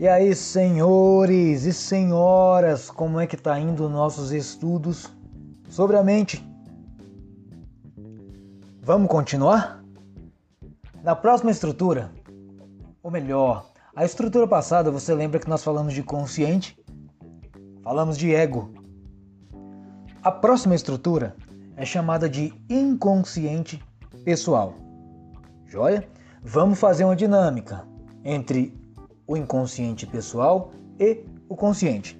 E aí, senhores e senhoras, como é que tá indo nossos estudos sobre a mente? Vamos continuar? Na próxima estrutura, ou melhor, a estrutura passada, você lembra que nós falamos de consciente? Falamos de ego. A próxima estrutura é chamada de inconsciente pessoal. Joia? Vamos fazer uma dinâmica entre o inconsciente pessoal e o consciente.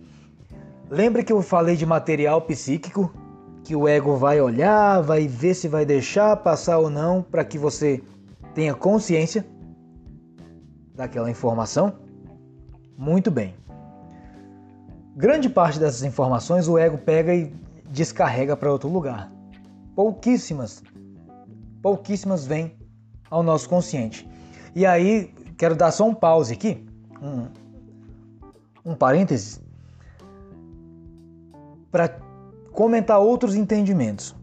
Lembra que eu falei de material psíquico? Que o ego vai olhar, vai ver se vai deixar passar ou não para que você tenha consciência daquela informação? Muito bem. Grande parte dessas informações o ego pega e descarrega para outro lugar. Pouquíssimas, pouquíssimas vêm ao nosso consciente. E aí, quero dar só um pause aqui um, um parênteses para comentar outros entendimentos.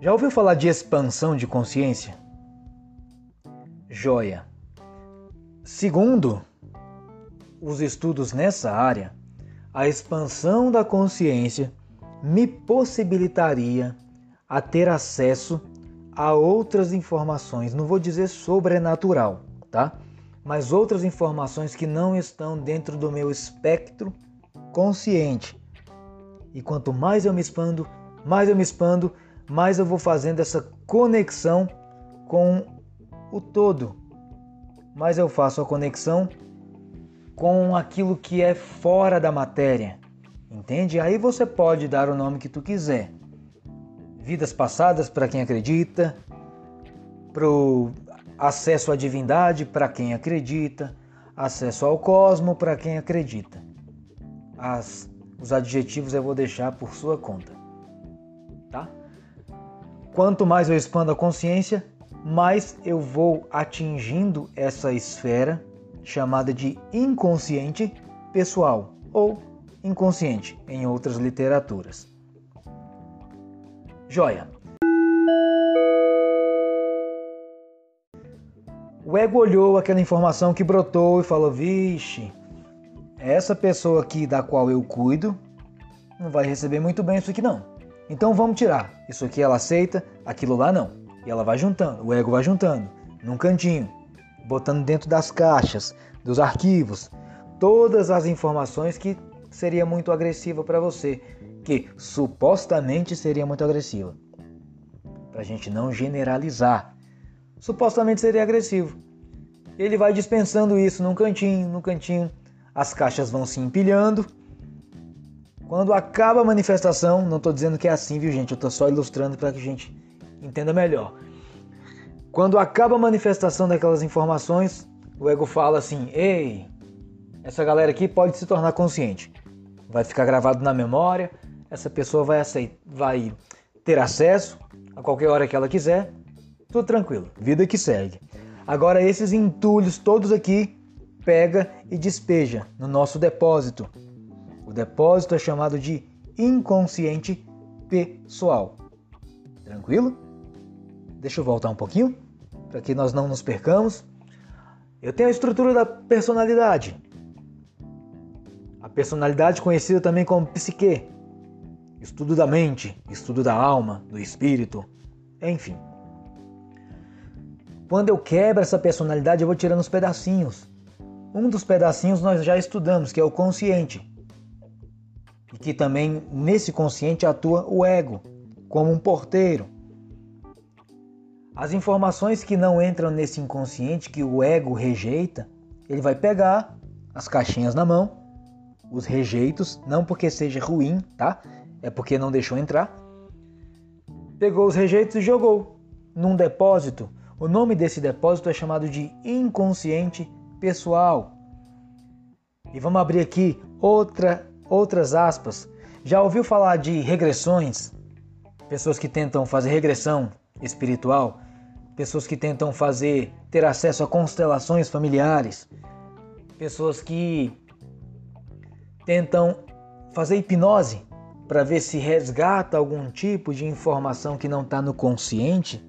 Já ouviu falar de expansão de consciência? Joia. Segundo os estudos nessa área, a expansão da consciência me possibilitaria a ter acesso a outras informações, não vou dizer sobrenatural, tá? Mas outras informações que não estão dentro do meu espectro consciente. E quanto mais eu me expando, mais eu me expando, mais eu vou fazendo essa conexão com o todo. Mais eu faço a conexão com aquilo que é fora da matéria. Entende? Aí você pode dar o nome que tu quiser. Vidas passadas para quem acredita, pro acesso à divindade para quem acredita, acesso ao cosmo para quem acredita. As, os adjetivos eu vou deixar por sua conta. Tá? Quanto mais eu expando a consciência, mais eu vou atingindo essa esfera chamada de inconsciente pessoal ou inconsciente em outras literaturas. Joia. O ego olhou aquela informação que brotou e falou: Vixe, essa pessoa aqui da qual eu cuido não vai receber muito bem isso aqui não. Então vamos tirar. Isso aqui ela aceita, aquilo lá não. E ela vai juntando, o ego vai juntando, num cantinho, botando dentro das caixas, dos arquivos, todas as informações que seria muito agressiva para você, que supostamente seria muito agressiva. Para a gente não generalizar, supostamente seria agressivo. Ele vai dispensando isso num cantinho, num cantinho, as caixas vão se empilhando. Quando acaba a manifestação, não estou dizendo que é assim, viu gente? Eu estou só ilustrando para que a gente entenda melhor. Quando acaba a manifestação daquelas informações, o ego fala assim: Ei, essa galera aqui pode se tornar consciente vai ficar gravado na memória, essa pessoa vai, aceitar, vai ter acesso a qualquer hora que ela quiser, tudo tranquilo, vida que segue. Agora esses entulhos todos aqui pega e despeja no nosso depósito. O depósito é chamado de inconsciente pessoal. Tranquilo? Deixa eu voltar um pouquinho para que nós não nos percamos. Eu tenho a estrutura da personalidade. A personalidade conhecida também como psique, estudo da mente, estudo da alma, do espírito, enfim. Quando eu quebro essa personalidade, eu vou tirando os pedacinhos. Um dos pedacinhos nós já estudamos, que é o consciente. E que também nesse consciente atua o ego, como um porteiro. As informações que não entram nesse inconsciente, que o ego rejeita, ele vai pegar as caixinhas na mão os rejeitos, não porque seja ruim, tá? É porque não deixou entrar. Pegou os rejeitos e jogou num depósito. O nome desse depósito é chamado de inconsciente pessoal. E vamos abrir aqui outra, outras aspas. Já ouviu falar de regressões? Pessoas que tentam fazer regressão espiritual, pessoas que tentam fazer ter acesso a constelações familiares, pessoas que tentam fazer hipnose para ver se resgata algum tipo de informação que não está no consciente?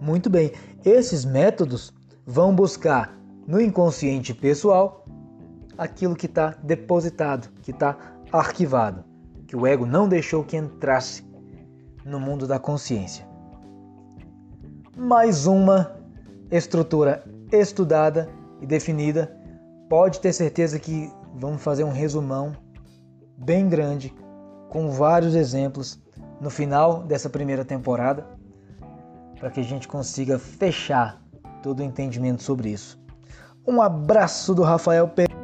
Muito bem, esses métodos vão buscar no inconsciente pessoal aquilo que está depositado, que está arquivado, que o ego não deixou que entrasse no mundo da consciência. Mais uma estrutura estudada e definida. Pode ter certeza que vamos fazer um resumão bem grande com vários exemplos no final dessa primeira temporada para que a gente consiga fechar todo o entendimento sobre isso. Um abraço do Rafael Pereira.